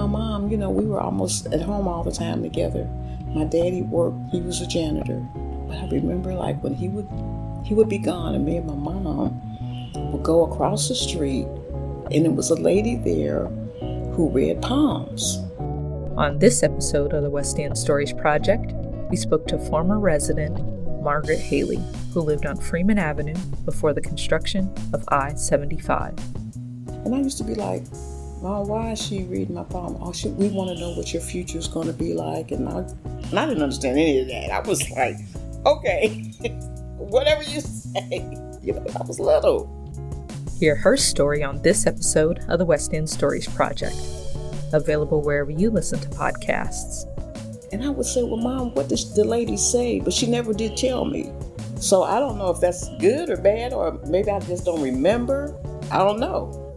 my mom, you know, we were almost at home all the time together. My daddy worked, he was a janitor. But I remember like when he would he would be gone and me and my mom would go across the street and it was a lady there who read palms. On this episode of the West End Stories Project, we spoke to former resident Margaret Haley, who lived on Freeman Avenue before the construction of I 75. And I used to be like, Mom, why is she reading my palm? Oh, she, we want to know what your future is going to be like. And I, and I didn't understand any of that. I was like, okay, whatever you say. You know, I was little. Hear her story on this episode of the West End Stories Project, available wherever you listen to podcasts. And I would say, Well, Mom, what did the lady say? But she never did tell me. So I don't know if that's good or bad, or maybe I just don't remember. I don't know.